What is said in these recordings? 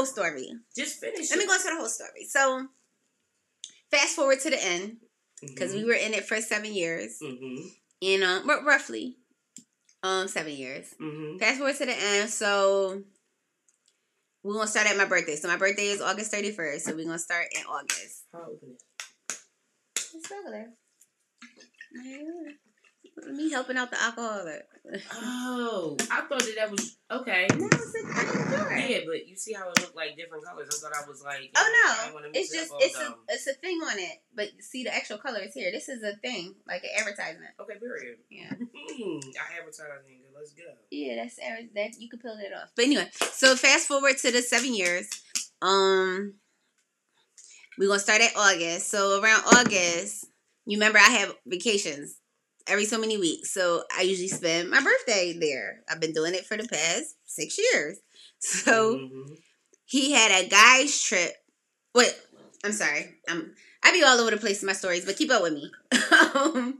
whole story. Just finish. Let me go into the whole story. So, fast forward to the end because we were in it for seven years, Mm-hmm. and um, roughly, um, seven years. Mm-hmm. Fast forward to the end. So, we're gonna start at my birthday. So my birthday is August thirty first. So we're gonna start in August. How old is it? It's regular. Me helping out the alcoholic. Oh, I thought that that was okay. No, it's. Yeah, but you see how it looked like different colors. I thought I was like, Oh no, it's just it's a it's a thing on it, but see the actual color is here. This is a thing, like an advertisement. okay. Period. Yeah, I advertising. Let's go. yeah, that's that you can peel it off. But anyway, so fast forward to the seven years. Um, we're gonna start at August. So around August, you remember I have vacations every so many weeks. So I usually spend my birthday there. I've been doing it for the past six years. So. Mhm. he had a guy's trip. Wait, I'm sorry. I'm I be all over the place in my stories, but keep up with me. um,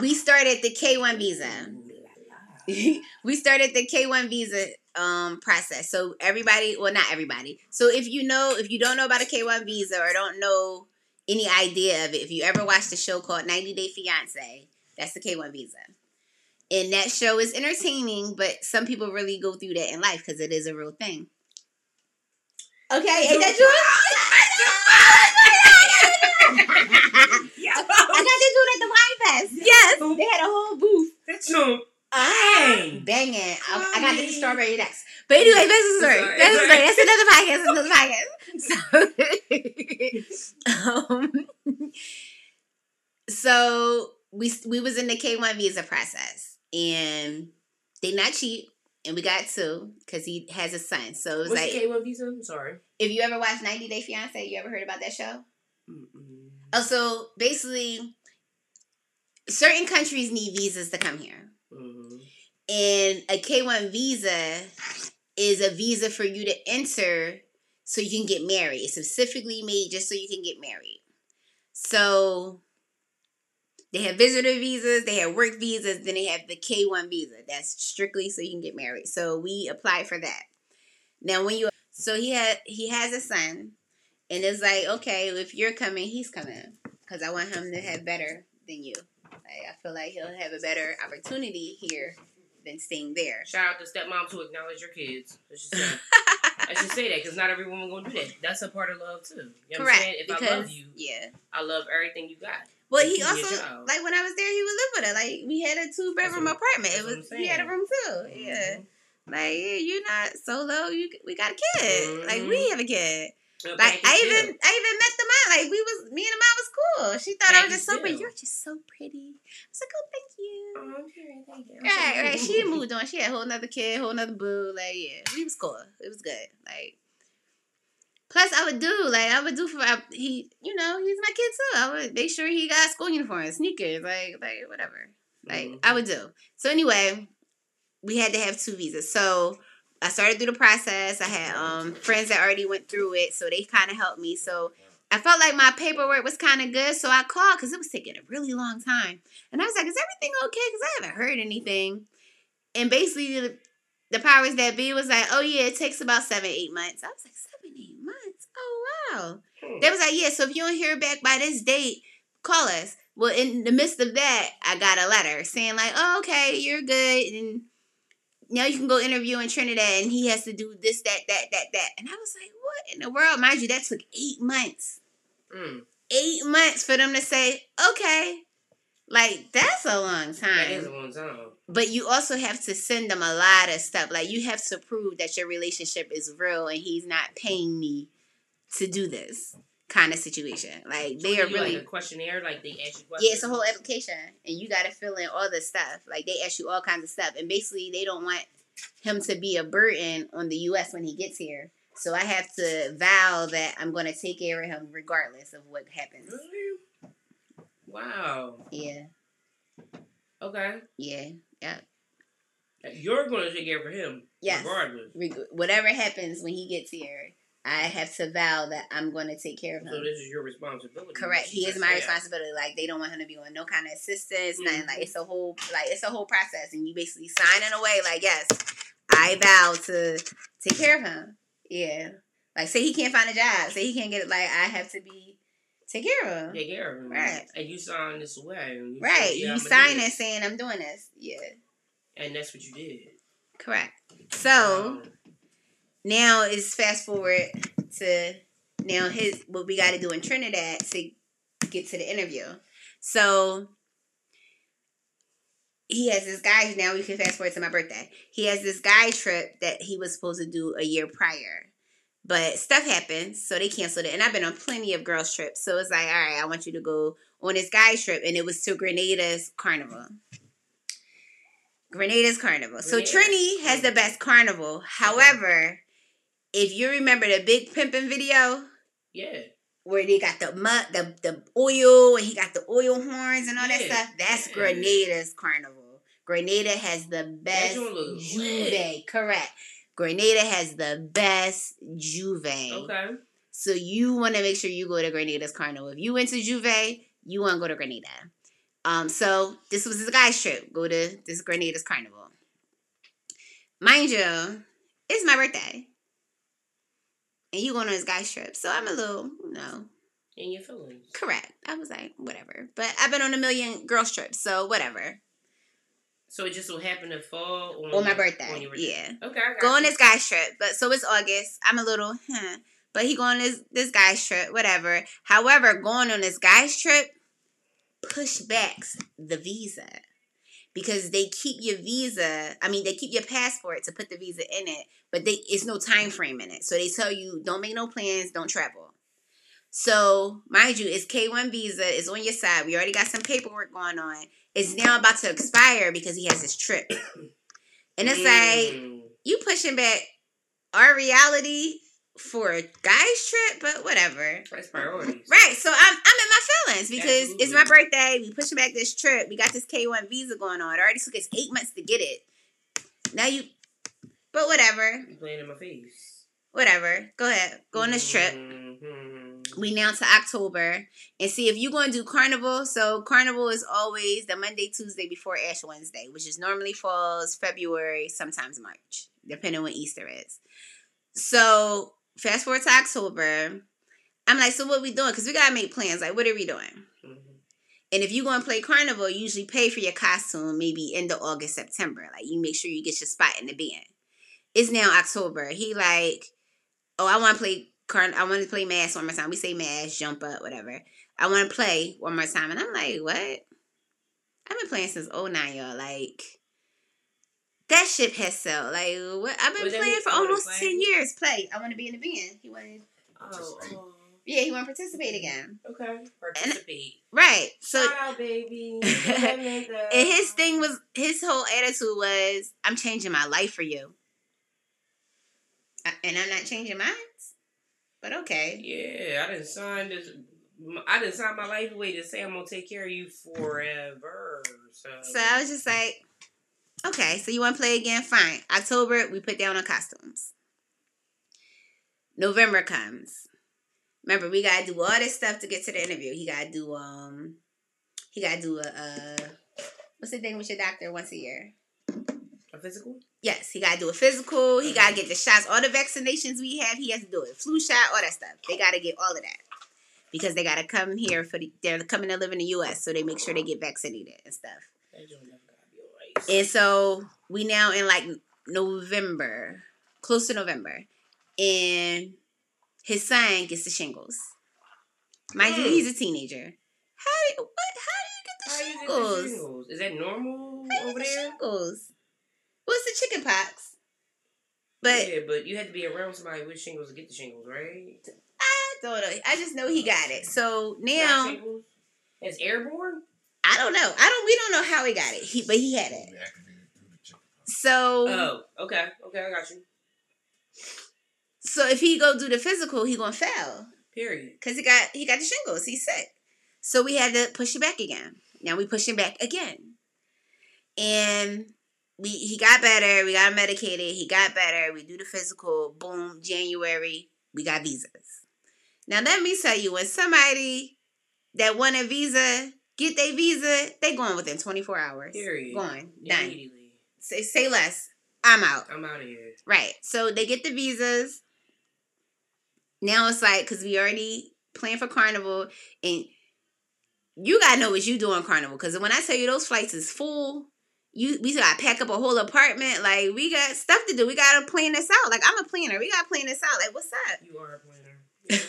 we started the K1 visa. Ooh la la. we started the K1 visa um process. So everybody, well not everybody. So if you know, if you don't know about a K1 visa or don't know any idea of it, if you ever watched a show called 90 Day Fiance, that's the K1 visa. And that show is entertaining, but some people really go through that in life because it is a real thing. Okay, ain't that true? I got to do it at the wine fest. Yes, they had a whole booth. That's so. Ah, Dang. banging. I, I got the strawberry next. But anyway, that's a story. Sorry. That's a story. That's another podcast. So, um, so we we was in the K one visa process, and they not cheap, and we got two because he has a son. So it was What's like K one visa? I'm sorry. if you ever watched 90 Day Fiance, you ever heard about that show? Mm-mm. Oh, so basically, certain countries need visas to come here. Mhm. And a K1 visa is a visa for you to enter so you can get married. It's specifically made just so you can get married. So they have visitor visas, they have work visas, then they have the K1 visa. That's strictly so you can get married. So we applied for that. Now when you so he had he has a son and it's like, okay, if you're coming, he's coming. Cause I want him to have better than you. Like, I feel like he'll have a better opportunity here than staying there. Shout out to stepmom to acknowledge your kids. I should say, I should say that because not every woman gonna do that. That's a part of love too. You know what I'm Correct. saying? If because I love you, yeah. I love everything you got. Like, he you and your also like when I was there, he would live with her. Like we had a two bedroom apartment. It was he had a room too. Yeah. Mhm. Like yeah, you're not solo. You we got a kid. Like we Mhm. have a kid. Yeah, Like I even. I even met the mom. Like we was me and the mom was cool. She thought I was just so pretty. You're just so pretty. I was like, oh, thank you. Oh, okay, thank you. Right, right. She moved on. She had a whole nother kid, whole nother boo. Like, yeah, we was cool. It was good. Like, plus I would do like I would do for I, he. You know, he's my kid too. I would make sure he got school uniform, sneakers, like like whatever. Like Mhm. I would do. So anyway, we had to have two visas. So I started through the process. I had um friends that already went through it, so they kind of helped me. So I felt like my paperwork was kind of good, so I called because it was taking a really long time. And I was like, "Is everything okay?" Because I haven't heard anything. And basically, the, powers that be was like, "Oh yeah, it takes about seven, eight months." I was like, seven, eight months? Oh wow!" Hmm. They was like, "Yeah, so if you don't hear back by this date, call us." Well, in the midst of that, I got a letter saying like, "Oh, okay, you're good," and now you can go interview in Trinidad, and he has to do this, that, that, that, that. And I was like, "What in the world?" Mind you, that took eight months Mm. eight months for them to say, okay. Like, that's a long time. That is a long time. But you also have to send them a lot of stuff. Like, you have to prove that your relationship is real and he's not paying me to do this kind of situation. Like, they are really. like a questionnaire, like they ask you questions. Yeah, it's a whole application, and you got to fill in all the stuff. Like they ask you all kinds of stuff, and basically they don't want him to be a burden on the U.S. when he gets here. So I have to vow that I'm going to take care of him regardless of what happens. Wow. Yeah, Okay. yeah, yeah. You're going to take care of him. Yes. Regardless. Reg- whatever happens when he gets here, I have to vow that I'm going to take care of him. So this is your responsibility. Correct. He is my fair. responsibility. Like they don't want him to be on no kind of assistance, nothing. Mhm. Like it's a whole like it's a whole process, and you basically signing away. Like yes, I vow to take care of him. Yeah. Like, say he can't find a job, say he can't get it. Like, I have to be take care of him. Take care of him. Right. And you sign this away. you Right. say, yeah, you sign it saying I'm doing this. Yeah. And that's what you did. Correct. So Um, now it's fast forward to now his what we got to do in Trinidad to get to the interview. So he has this guy now we can fast forward to my birthday. He has this guy trip that he was supposed to do a year prior. But stuff happened, so they canceled it. And I've been on plenty of girls' trips. So it's like, all right, I want you to go on this guy trip. And it was to Grenada's Carnival. Grenada's Carnival. So. Trini has the best carnival. However, if you remember the big pimping video yeah. where they got the mud, the the oil, and he got the oil horns and all that stuff, that's Yeah. Grenada's carnival. Grenada has the best J'ouvert. Correct. Grenada has the best J'ouvert. Okay. So you want to make sure you go to Grenada's carnival. If you went to J'ouvert, you want to go to Grenada. Um, so this was his guy's trip. Go to this Grenada's carnival. Mind you, it's my birthday. And you going on this guy's trip. So I'm a little, you know, In your feelings. correct. I was like, whatever. But I've been on a million girls trips, so whatever. So it just so happened to fall on, On my birthday. on your. Yeah. Okay. Go on this guy's trip. But so it's August. I'm a little, huh. But he going on this this guy's trip, whatever. However, going on this guy's trip push backs the visa. Because they keep your visa, I mean they keep your passport to put the visa in it, but they it's no time frame in it. So they tell you don't make no plans, don't travel. So, mind you, it's K1 visa, it's on your side. We already got some paperwork going on. It's now about to expire because he has this trip. And it's like Mm. you pushing back our reality for a guy's trip, but whatever. That's priorities. Right. So I'm I'm in my feelings because it's my birthday. We pushing back this trip. We got this K1 visa going on. It already took us eight months to get it. Now you but whatever. You playing in my face. Whatever. Go ahead. Go on this trip. Mhm. We now to October and see if you're going to do carnival. So carnival is always the Monday, Tuesday before Ash Wednesday, which is normally falls February, sometimes March, depending when Easter is. So fast forward to October. I'm like, so what we doing? Because we gotta make plans. Like, what are we doing? Mhm. And if you go and play carnival, you usually pay for your costume maybe end of August, September. Like you make sure you get your spot in the band. It's now October. He like, oh, I want to play carn. I want to play mass one more time. We say mass, jump up, whatever. I want to play one more time, and I'm like, what? I've been playing since 09, y'all. Like that ship has sold. Like what? I've been Was playing for almost play? ten years. Play. I want to be in the band. He wanted. Oh, oh, Yeah, he want to participate again. okay. Participate. Right. So Shout out, baby. And his thing was his whole attitude was, "I'm changing my life for you," I- and I'm not changing mine. But okay, Yeah, I didn't sign this. I didn't sign my life away to say I'm gonna take care of you forever. So, so I was just like, "Okay, so you want to play again? Fine." October, we put down on costumes. November comes. Remember, we gotta do all this stuff to get to the interview. He gotta do um, he gotta do a uh, what's the thing with your doctor once a year? A physical. Yes, he gotta do a physical. He uh-huh. gotta get the shots. All the vaccinations we have, he has to do it. Flu shot, all that stuff. They gotta get all of that because they gotta come here for the. They're coming to live in the U.S., so they make sure they get vaccinated and stuff. That joint never gotta be alright. And so we now in like November, close to November, and his son gets the shingles. Mind you, he's a teenager. How what? How do you get get the the shingles? shingles? Is that normal How do you over the there? shingles? What's the chicken pox? But yeah, but you had to be around somebody with shingles to get the shingles, right? I don't know. I just know he oh, got it. So now shingles. It's airborne. I don't know. I don't. We don't know how he got it. He, but he had it. So, Oh, okay, okay, I got you. so if he go do the physical, he gonna fail Period. because he got he got the shingles. He's sick. So we had to push it back again. Now we push him back again, and we he got better. We got medicated. He got better. We do the physical. Boom. January we got visas. Now let me tell you, when somebody that want a visa get their visa, they going within twenty four hours. Period. Going done. Say say less. I'm out. I'm out of here. Right. So they get the visas. now it's like because we already planned for carnival and you gotta know what you do on carnival because when I tell you those flights is full, you we gotta pack up a whole apartment. Like we got stuff to do. We gotta plan this out. Like I'm a planner. We gotta plan this out. Like what's up? You are a planner.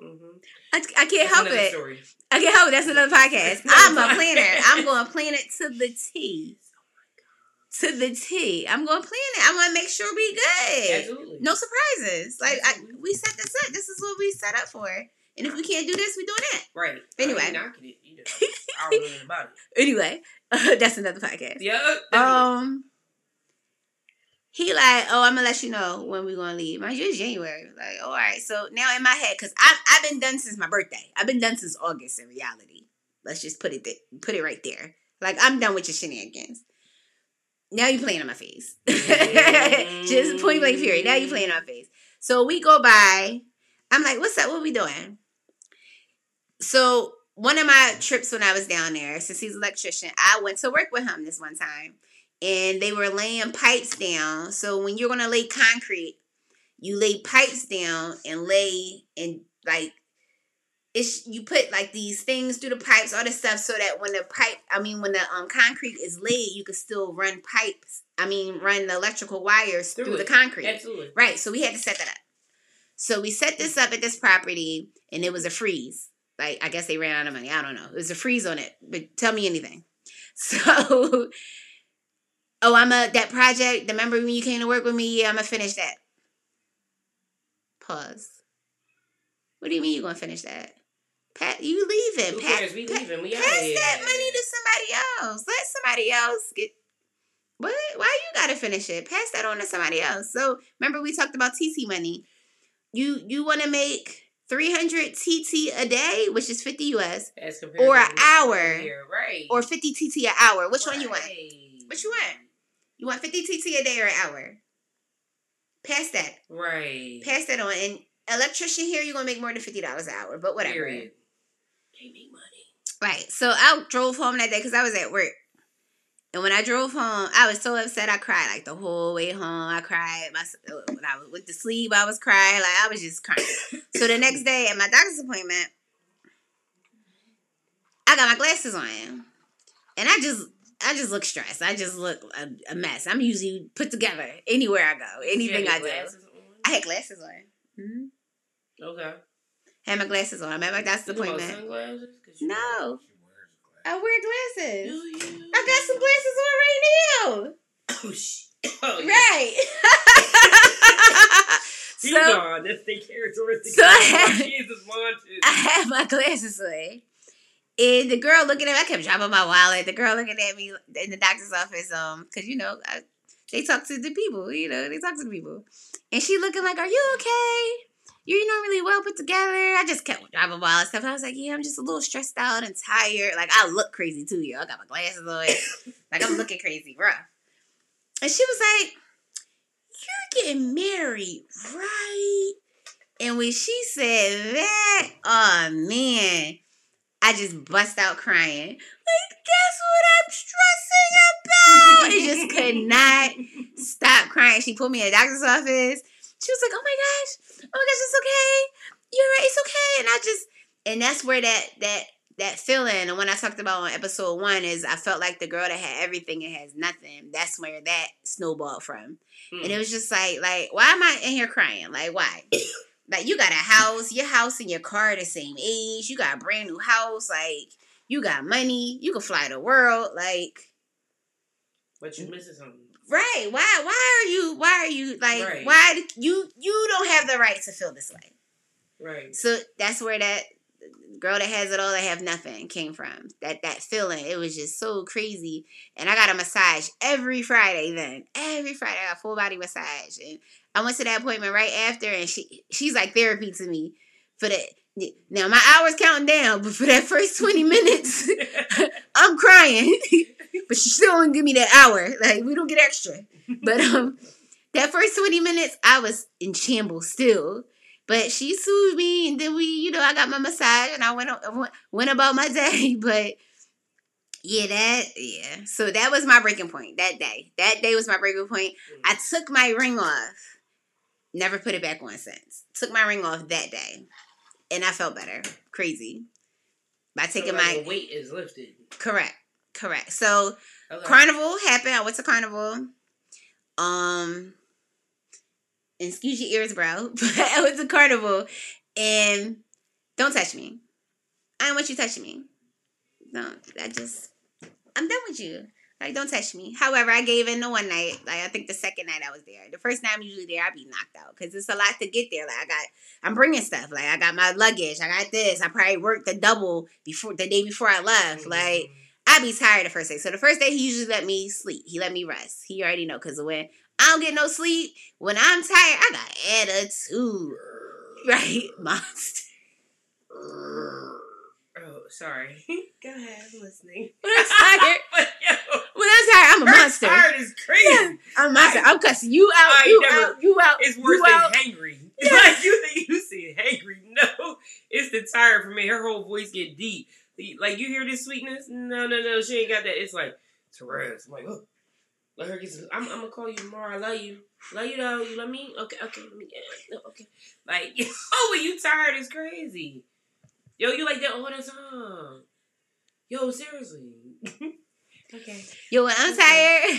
Are- mhm. I, I can't That's help it. Story. I can't help it. That's another podcast. I'm a planner. I'm going to plan it to the T. To the T. I'm going to plan it. I'm to make sure we good. Absolutely. No surprises. Like I, we set this up. This is what we set up for. And if we can't do this, we doing that. Right. Anyway. I ain't knocking it either. I don't know nothing about it. Anyway, that's another podcast. Yeah. definitely. Um, he like, oh, I'm gonna let you know when we're gonna leave. Mind you, it's January. Like, all right. So now in my head, cause I've I've been done since my birthday. I've been done since August. In reality, let's just put it th- put it right there. Like I'm done with your shenanigans. Now you playing on my face. just point blank period. Now you playing on my face. So we go by. I'm like, what's up? What we doing? So one of my trips when I was down there, since he's an electrician, I went to work with him this one time. And they were laying pipes down. So when you're gonna lay concrete, you lay pipes down and lay and like it's you put like these things through the pipes, all this stuff, so that when the pipe, I mean, when the um concrete is laid, you can still run pipes. I mean, run the electrical wires through, Through the concrete. Absolutely. Right. So we had to set that up. So we set this up at this property and it was a freeze. Like I guess they ran out of money. I don't know. It was a freeze on it. But tell me anything. So Oh, I'm a that project, remember when you came to work with me? Yeah, I'm gonna finish that. Pause. What do you mean you're gonna finish that? Pat you leaving. Who Pat, cares? We Pat- leaving. We pass that money to somebody else. Let somebody else get what? Why you gotta finish it? Pass that on to somebody else. So remember we talked about TT money. You you want to make three hundred TT a day, which is fifty US, or an hour, here, right? or fifty TT an hour. Which one you want? Right. What you want? You want fifty TT a day or an hour? Pass that. Right. Pass that on. And electrician here, you're gonna make more than fifty dollars an hour, but whatever. Period. They make money. Right. So I drove home that day because I was at work. And when I drove home, I was so upset. I cried like the whole way home. I cried. My when I went to sleep, I was crying. Like I was just crying. so the next day at my doctor's appointment, I got my glasses on, and I just I just look stressed. I just look a, a mess. I'm usually put together anywhere I go. Anything I do. I had glasses on. hmm Okay. Had my glasses on. I'm at my doctor's You talking about appointment. Sunglasses? 'Cause you- No, I glasses. wear Do glasses. you? I got some glasses on right now. Oh shit. Oh, yeah. Right. So gone. That's the characteristic. So I Jesus, mine too. I had my glasses on. And the girl looking at me, I kept dropping my wallet. The girl looking at me in the doctor's office, um, because you know, I, they talk to the people, you know, they talk to the people. And she looking like, Are you okay? You're normally well put together. I just kept dropping my wallet stuff. I was like, Yeah, I'm just a little stressed out and tired. Like I look crazy too, yo. I got my glasses on. like I'm looking crazy, bruh. And she was like, You're getting married, right? And when she said that, oh man, I just bust out crying. Like, guess what I'm stressing about? I just could not stop crying. She put me in the doctor's office. She was like, oh my gosh, oh my gosh, it's okay. You're right, it's okay. And I just, and that's where that, that, that feeling, and when I talked about on episode one, is I felt like the girl that had everything and has nothing. That's where that snowballed from. And it hmm. was just like, like, why am I in here crying? Like, why? like, you got a house, your house and your car are the same age. You got a brand new house. Like, you got money. You can fly the world. Like, But you mm. missing something. Right? Why? Why are you? Why are you like? Right. Why you? You don't have the right to feel this way. Right. So that's where that girl that has it all that have nothing came from. That that feeling. It was just so crazy. And I got a massage every Friday then. Every Friday I got full body massage. And I went to that appointment right after and she she's like therapy to me for that. Now my hours counting down, but for that first 20 minutes, I'm crying. but she still didn't give me that hour. Like we don't get extra. But um that first 20 minutes I was in shambles still. But she soothed me, and then we, you know, I got my massage, and I went went- went about my day. But yeah, that yeah. So that was my breaking point that day. That day was my breaking point. I took my ring off, Never put it back on since. Took my ring off that day, and I felt better. Crazy. By taking so like my the weight is lifted. correct, correct. So Okay. carnival happened. I went to carnival. Um, and excuse your ears, bro. But I went to carnival, and don't touch me. I don't want you touching me. No, I just I'm done with you. Like, don't touch me. However, I gave in the one night. Like, I think the second night I was there. The first night I'm usually there, I'd be knocked out because it's a lot to get there. Like, I got, I'm bringing stuff. Like, I got my luggage. I got this. I probably worked the double before the day before I left. Mm-hmm. Like, I'd be tired the first day. So the first day he usually let me sleep. He let me rest. He already know because when I don't get no sleep, when I'm tired, I got attitude. Right, monster. Sorry. Go ahead, I'm listening. When I'm tired, but yo, when I'm tired, I'm a her monster. tired is crazy. I'm a monster. I'm cussing you out. I You never- out. You out. It's worse you than out. hangry. Yeah. Like you think you see hangry. No, it's the tired for me. Her whole voice get deep. Like you hear this sweetness? No, no, no. She ain't got that. It's like Therese. I'm like, oh, let her get. Some, I'm, I'm gonna call you tomorrow. I love you. Love you though. You love me? Okay, okay. Let me. Yeah, no, okay. Like, oh, when you tired is crazy. Yo, you like that all the time. Yo, seriously. okay. Yo, when I'm tired.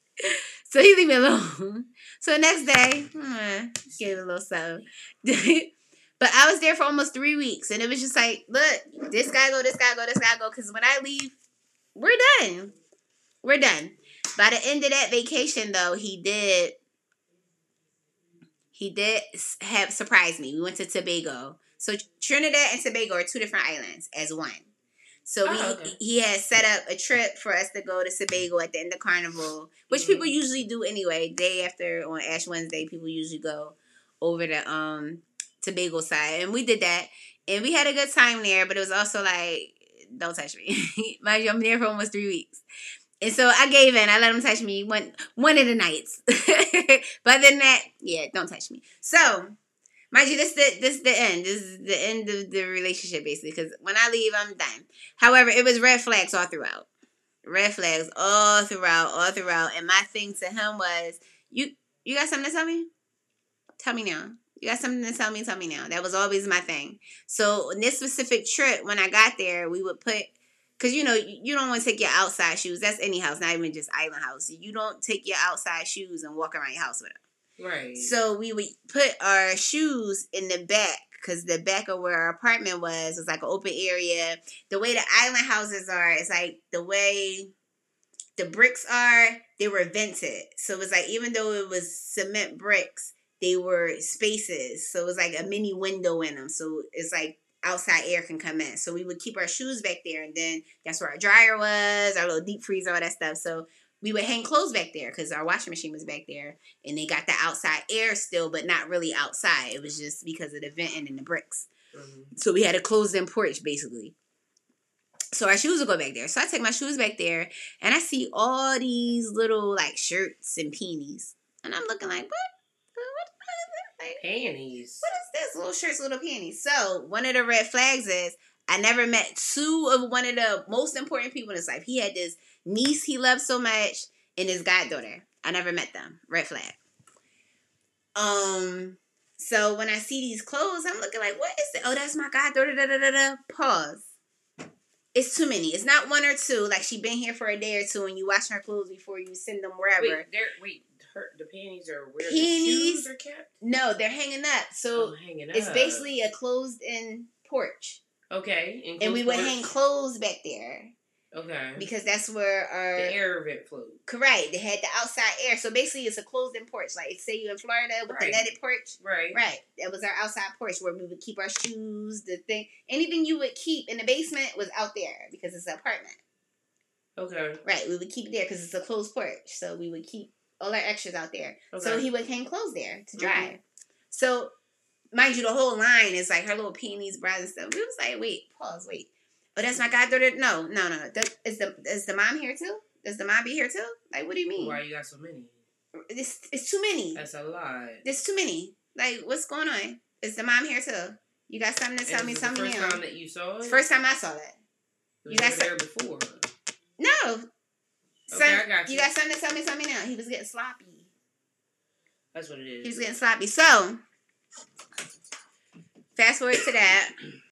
so he leave me alone. So the next day, hmm, gave a little something. but I was there for almost three weeks, and it was just like, look, this guy go, this guy go, this guy go. Because when I leave, we're done. We're done. By the end of that vacation, though, he did. He did have surprised me. We went to Tobago. So Trinidad and Tobago are two different islands as one. So we, Oh, okay. he has set up a trip for us to go to Tobago at the end of Carnival, which Mhm. people usually do anyway. Day after on Ash Wednesday, people usually go over to um Tobago side, and we did that, and we had a good time there. But it was also like, don't touch me. Mind you, I'm there for almost three weeks. And so I gave in. I let him touch me one one of the nights. but then that, yeah, don't touch me. So, mind you, this the this the end. This is the end of the relationship basically. Because when I leave, I'm done. However, it was red flags all throughout. Red flags all throughout, all throughout. And my thing to him was, you you got something to tell me? Tell me now. You got something to tell me? Tell me now. That was always my thing. So in this specific trip, when I got there, we would put because you know you you don't want to take your outside shoes. That's any house, not even just island house. You don't take your outside shoes and walk around your house with them. Right. So we would put our shoes in the back because the back of where our apartment was was like an open area. The way the island houses are, it's like the way the bricks are, they were vented. So it was like even though it was cement bricks, they were spaces. So it was like a mini window in them. So it's like outside air can come in. So we would keep our shoes back there, and then that's where our dryer was, our little deep freezer, all that stuff. So we would hang clothes back there because our washing machine was back there and they got the outside air still, but not really outside. It was just because of the venting and the bricks. Mhm. So we had a closed in porch basically. So our shoes would go back there. So I take my shoes back there and I see all these little like shirts and peonies. And I'm looking like, what? What, is this? Like, Panties. what is this? Little shirts, little panties. So one of the red flags is I never met two of one of the most important people in his life. He had this niece he loves so much and his goddaughter. I never met them. Red flag. Um. So when I see these clothes, I'm looking like, what is it? Oh, that's my goddaughter. Da, da, da, da. Pause. It's too many. It's not one or two. Like she been here for a day or two, and you wash her clothes before you send them wherever. Wait, they're, wait, her, the panties are where the Panties? shoes are kept? No, they're hanging up. So oh, hanging it's basically a closed-in porch. Okay. and we would enclosed hang clothes back there Okay. because that's where our the air vent float. correct. They had the outside air, so basically it's a closed-in porch. Like say you're in Florida with Right. the netted porch, Right. right? That was our outside porch where we would keep our shoes, the thing, anything you would keep in the basement was out there because it's an apartment, Okay. right? We would keep it there because it's a closed porch, so we would keep all our extras out there. Okay. So he would hang clothes there to dry. Mhm. So, mind you, the whole line is like her little peonies, bras and stuff. We was like, wait, pause, wait. Oh, that's my goddaughter. No, no, no. That- Is the is the mom here too? Does the mom be here too? Like, what do you mean? Why you got so many? It's it's too many. That's a lot. There's too many. Like, what's going on? Is the mom here too? You got something to tell And me? this is Tell the me first now. time that you saw it. First time I saw that. Was you got there before. No. Okay, I got you. got something to tell me? Me now. He was getting sloppy. That's what it is. He was getting sloppy. So, fast forward to that.